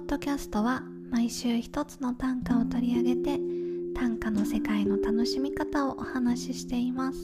ッドキャストは毎週一つの短歌を取り上げて短歌の世界の楽しみ方をお話ししています。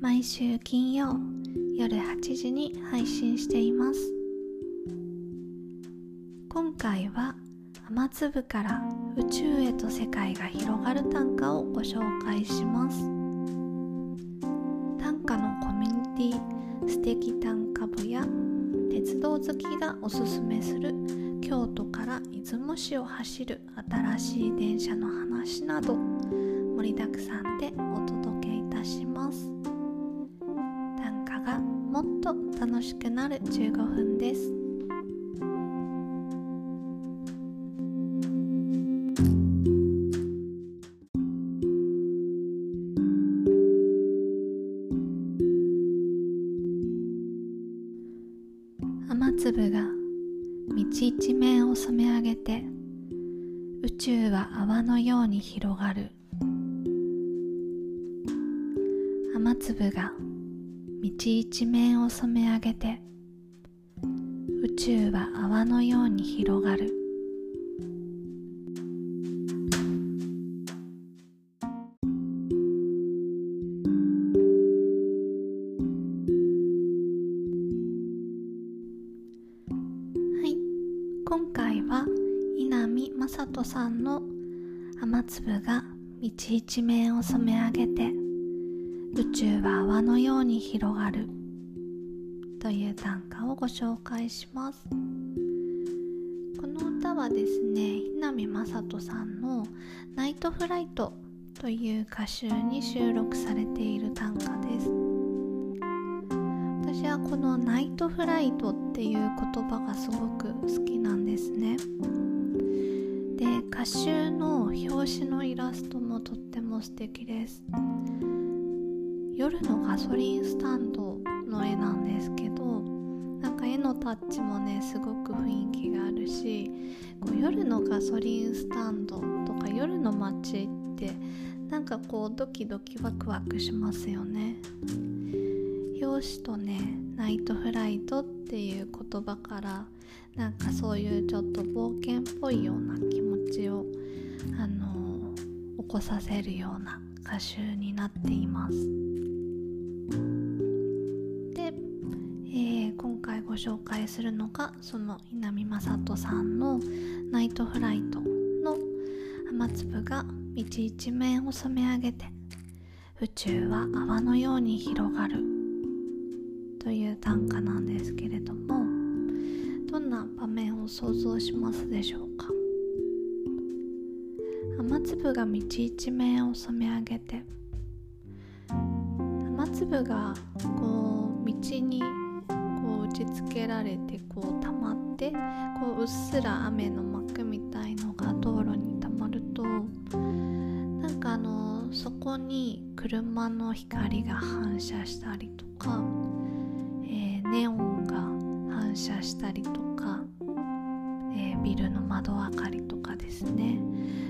毎週金曜夜8時に配信しています。今回は雨粒から宇宙へと世界が広がる短歌をご紹介します。短歌のコミュニティ素敵好きがおすすめする。京都から出雲市を走る。新しい電車の話など。盛りだくさんでお届けいたします。短歌がもっと楽しくなる。15分粒が道一面を染め上げて宇宙は泡のように広がる。雨粒が道一面を染め上げて宇宙は泡のように広がる。今回は稲見正人さんの「雨粒が道一面を染め上げて宇宙は泡のように広がる」という短歌をご紹介します。この歌はですね稲見正人さんの「ナイトフライト」という歌集に収録されているこの「ナイトフライト」っていう言葉がすごく好きなんですね。で歌集の表紙のイラストもとっても素敵です。夜のガソリンスタンドの絵なんですけどなんか絵のタッチもねすごく雰囲気があるしこう夜のガソリンスタンドとか夜の街ってなんかこうドキドキワクワクしますよね。表紙とねナイトフライトっていう言葉からなんかそういうちょっと冒険っぽいような気持ちをあの起こさせるような歌集になっています。で、えー今回ご紹介するのがその稲見正人さんの「ナイトフライト」の雨粒が道一面を染め上げて宇宙は泡のように広がる。という短歌なんですけれどもどんな場面を想像しますでしょうか？雨粒が道一面を染め上げて雨粒がこう道にこう打ちつけられてこう溜まってこううっすら雨の膜みたいのが道路に溜まるとなんかあのそこに車の光が反射したりとか、ネオンが反射したりとか、えービルの窓明かりとかですね。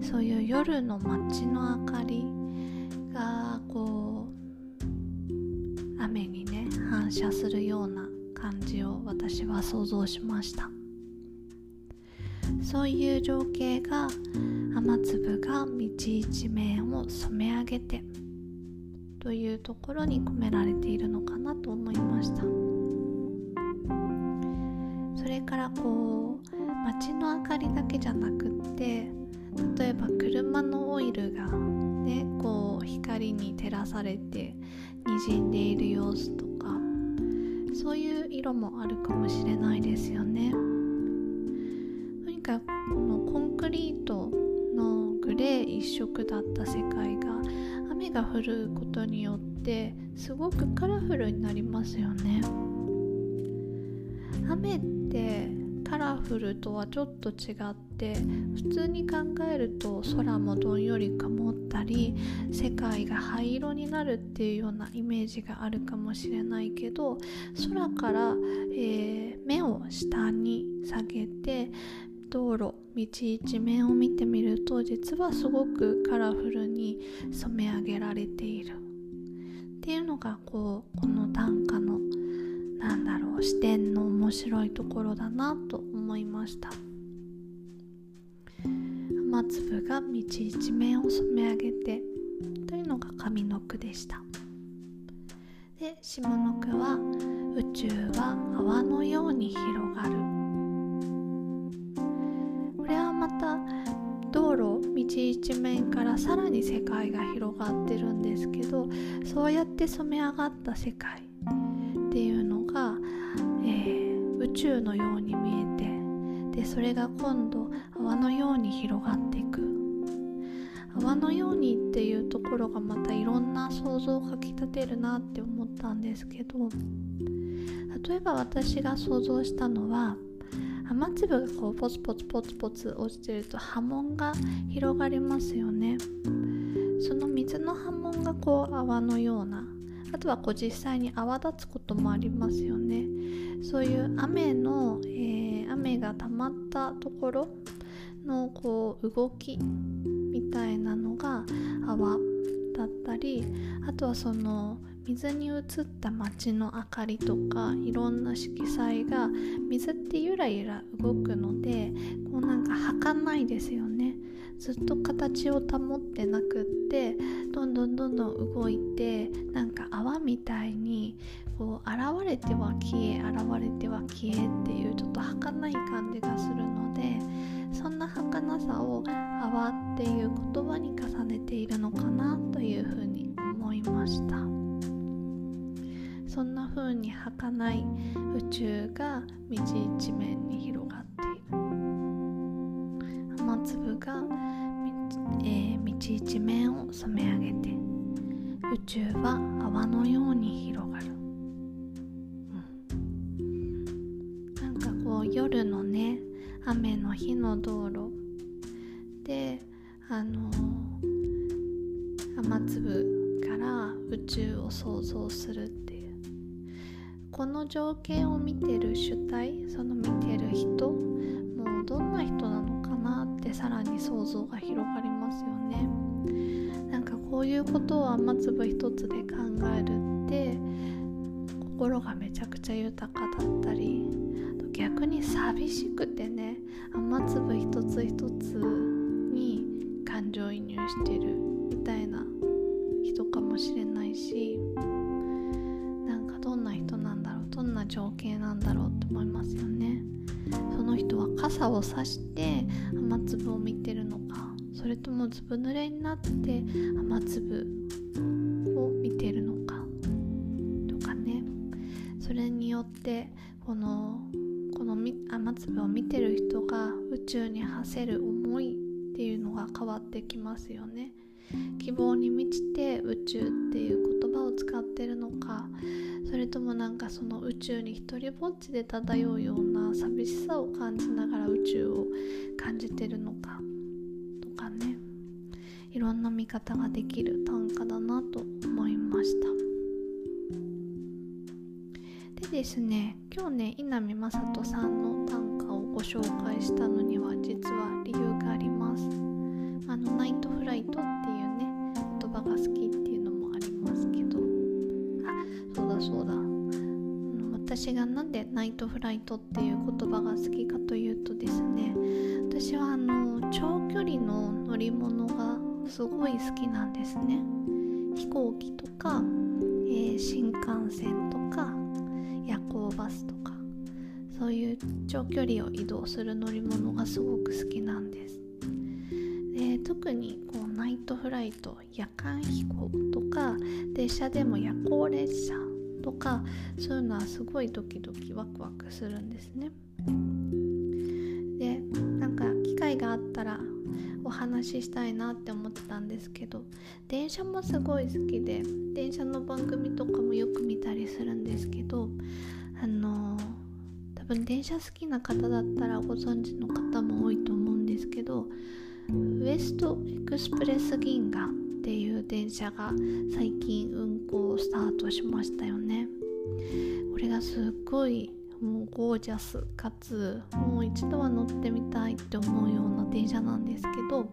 そういう夜の街の明かりがこう雨にね反射するような感じを私は想像しました。そういう情景が雨粒が道一面を染め上げてというところに込められているのかなと思いました。それからこう街の明かりだけじゃなくって例えば車のオイルがねこう光に照らされて滲んでいる様子とかそういう色もあるかもしれないですよね。とにかくこのコンクリートのグレー一色だった世界が雨が降ることによってすごくカラフルになりますよね。雨てカラフルとはちょっと違って普通に考えると空もどんより曇ったり世界が灰色になるっていうようなイメージがあるかもしれないけど空から、えー目を下に下げて道路道一面を見てみると実はすごくカラフルに染め上げられている。っていうのがこうこの短歌の視点の面白いところだなと思いました。雨粒が道一面を染め上げてというのが上の句でした。で下の句は宇宙は泡のように広がる。これはまた道路道一面からさらに世界が広がってるんですけどそうやって染め上がった世界。宙のように見えてでそれが今度泡のように広がっていく。泡のようにっていうところがまたいろんな想像をかきたてるなって思ったんですけど例えば私が想像したのは雨粒がこうポツポツポツポツ落ちてると波紋が広がりますよね。その水の波紋がこう泡のようなあとはこう実際に泡立つこともありますよね。そういう雨の、えー、雨が溜まったところのこう動きみたいなのが泡だったりあとはその水に映った街の明かりとかいろんな色彩が水ってゆらゆら動くのでこうなんか儚いですよね。ずっと形を保ってなくってどんどんどんどん動いてなんか泡みたいにこう現れては消え現れては消えっていうちょっと儚い感じがするのでそんな儚さを泡っていう言葉に重ねているのかなというふうに思いました。そんな風に儚い宇宙が道一面に広がって染め上げて宇宙は泡のように広がる、うん、なんかこう夜のね雨の日の道路。であの雨粒から宇宙を想像するっていう。この情景を見てる主体その見てる人もうどんな人なのかなってさらに想像が広がりますよね。こういうことを雨粒一つで考えるって心がめちゃくちゃ豊かだったり逆に寂しくてね雨粒一つ一つに感情移入してるみたいな人かもしれないしなんかどんな人なんだろうどんな情景なんだろうって思いますよね。その人は傘を差して雨粒を見てるのそれともずぶ濡れになって雨粒を見てるのかとかね。それによってこのこの雨粒を見てる人が宇宙に馳せる思いっていうのが変わってきますよね。希望に満ちて宇宙っていう言葉を使ってるのかそれともなんかその宇宙に一人ぼっちで漂うような寂しさを感じながら宇宙を感じてるのか。いろんな見方ができる短歌だなと思いました。でですね今日ね稲見雅人さんの短歌をご紹介したのには実は理由があります。あのナイトフライトっていうね言葉が好きっていうのもありますけど。あそうだそうだ。私がなんでナイトフライトっていう言葉が好きかというとですね私はあの長距離の乗り物がすごい好きなんですね。飛行機とか、えー、新幹線とか夜行バスとかそういう長距離を移動する乗り物がすごく好きなんです。で特にこうナイトフライト夜間飛行とか列車でも夜行列車とかそういうのはすごいドキドキワクワクするんですね。でなんか機会があったら話ししたいなって思ってたんですけど電車もすごい好きで電車の番組とかもよく見たりするんですけどあのー、多分電車好きな方だったらご存知の方も多いと思うんですけどウエストエクスプレス銀河っていう電車が最近運行スタートしましたよね。これがすっごいもうゴージャスかつもう一度は乗ってみたいって思うような電車なんですけど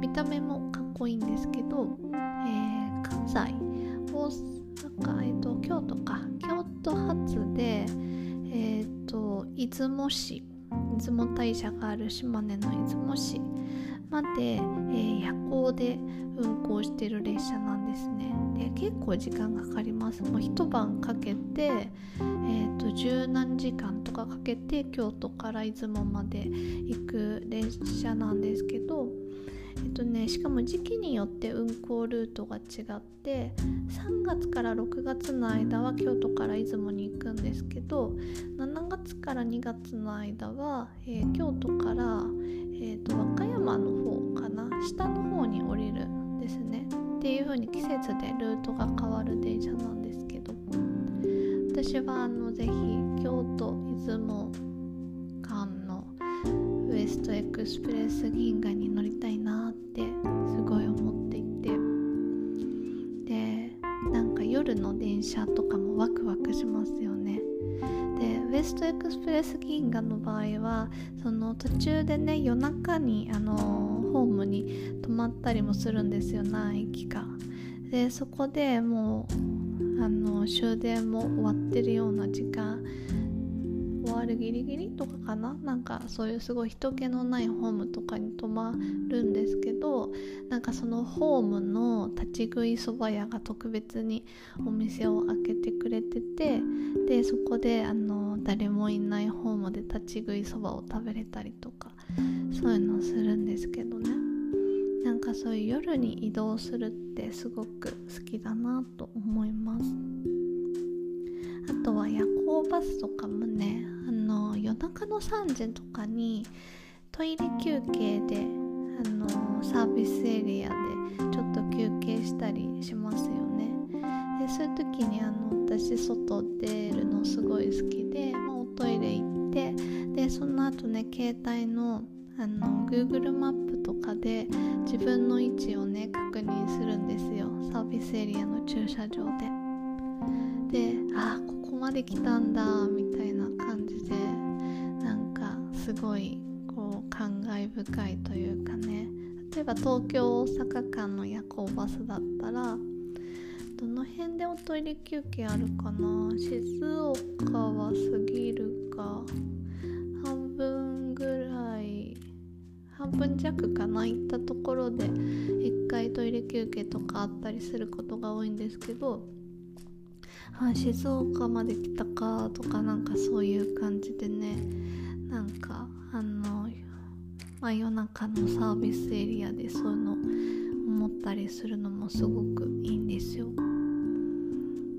見た目もかっこいいんですけど、えー、関西大阪、えーと、京都か京都発で、えーと、出雲市出雲大社がある島根の出雲市まで、えー、夜行で運行してる列車なんですね。で結構時間かかります。もう一晩かけて、えーと、十何時間とかかけて京都から出雲まで行く列車なんですけどえっとね、しかも時期によって運行ルートが違って3月から6月の間は京都から出雲に行くんですけど7月から2月の間は、えー、京都から、えーと、和歌山の下の方に降りるんですね。っていう風に季節でルートが変わる電車なんですけど。私はあのぜひ京都出雲間のウエストエクスプレス銀河に乗りたいなってすごい思っていて。でなんか夜の電車とかもワクワクしますよね。でウエストエクスプレス銀河の場合はその途中でね夜中にあのホームに泊まったりもするんですよ何駅か。でそこでもうあの終電も終わってるような時間終わるギリギリとかかな？なんかそういうすごい人気のないホームとかに泊まるんですけどなんかそのホームの立ち食いそば屋が特別にお店を開けてくれててでそこであの誰もいないホームで立ち食いそばを食べれたりとか。そういうのをするんですけどね。なんかそういう夜に移動するってすごく好きだなと思います。あとは夜行バスとかもねあの夜中の3時とかにトイレ休憩であのサービスエリアでちょっと休憩したりしますよね。でそういう時にあの私外出るのすごい好きで、まあ、おトイレ行ってでその後ね携帯のあの Google マップとかで自分の位置をね確認するんですよ。サービスエリアの駐車場で。であここまで来たんだみたいな感じでなんかすごいこう感慨深いというかね。例えば東京大阪間の夜行バスだったらどの辺でおトイレ休憩あるかな？静岡は過ぎるか。3分弱かな行ったところで1回トイレ休憩とかあったりすることが多いんですけど、静岡まで来たかとかなんかそういう感じでねなんかあの、ま、夜中のサービスエリアでそういうの思ったりするのもすごくいいんですよ。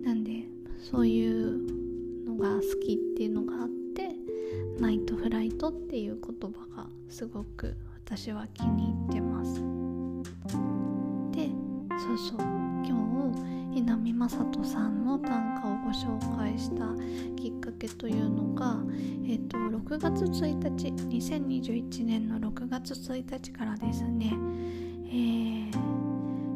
なんでそういうのが好きっていうのがあってナイトフライトっていう言葉がすごく私は気に入ってます。でそうそう。今日稲見雅人さんの短歌をご紹介したきっかけというのが、えっと、6月1日2021年の6月1日からですね、えー、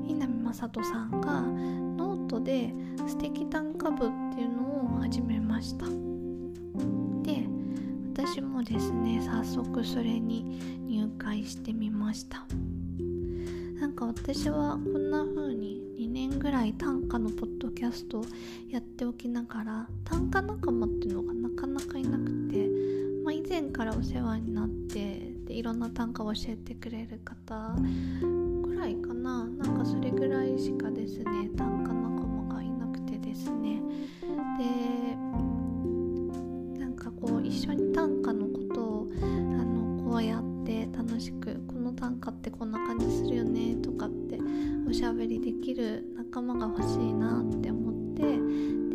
稲見雅人さんがノートで素敵短歌部っていうのを始めました。で私もですね早速それに入会してみました。なんか私はこんな風に2年ぐらい短歌のポッドキャストをやっておきながら短歌仲間っていうのがなかなかいなくて、まあ、以前からお世話になってでいろんな短歌を教えてくれる方ぐらいかな。なんかそれぐらいしかですね短歌仲間がいなくてですね。でなんかこう一緒に短歌のって楽しく短歌ってこんな感じするよねとかっておしゃべりできる仲間が欲しいなって思って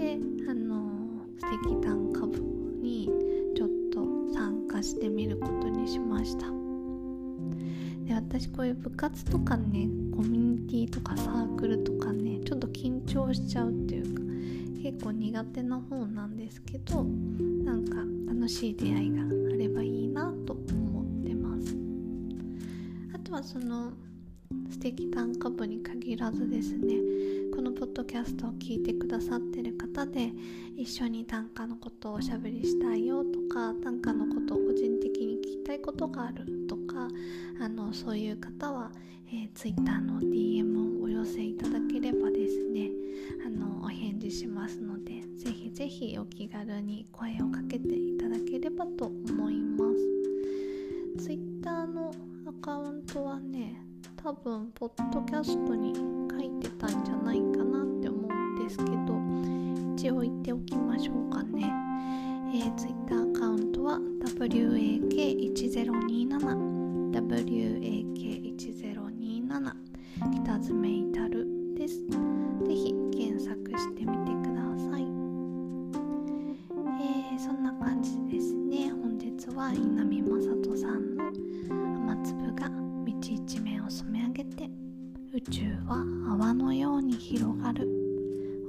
であの素敵短歌部にちょっと参加してみることにしました。で私こういう部活とかねコミュニティとかサークルとかねちょっと緊張しちゃうっていうか結構苦手な方なんですけどなんか楽しい出会いがあればいいなと思ってますとはその素敵短歌部に限らずですねこのポッドキャストを聞いてくださってる方で一緒に短歌のことをおしゃべりしたいよとか短歌のことを個人的に聞きたいことがあるとかあのそういう方は、えー、Twitter の DM をお寄せいただければですねあのお返事しますのでぜひぜひお気軽に声をかけていただければと思います。多分ポッドキャストに書いてたんじゃないかなって思うんですけど一応言っておきましょうかね、えー、Twitter アカウントは WAK1027 WAK1027 北爪至るです。ぜひ検索してみてください、えー、そんな感じですね。本日は稲見雅人さんの雨粒が道一面を染め上げて宇宙は泡のように広がる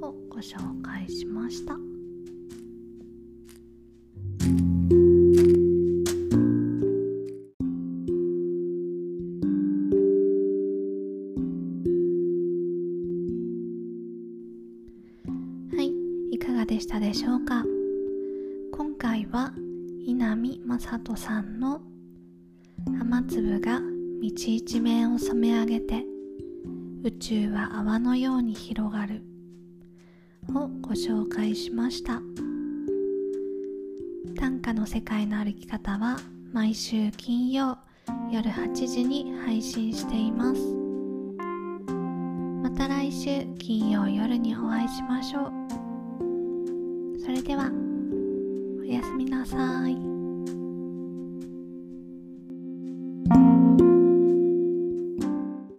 をご紹介しました。はいいかがでしたでしょうか？今回は稲見正人さんの「雨粒が道一面を染め上げて宇宙は泡のように広がる」をご紹介しました。短歌の世界の歩き方は毎週金曜夜8時に配信しています。また来週金曜夜にお会いしましょう。それではおやすみなさい。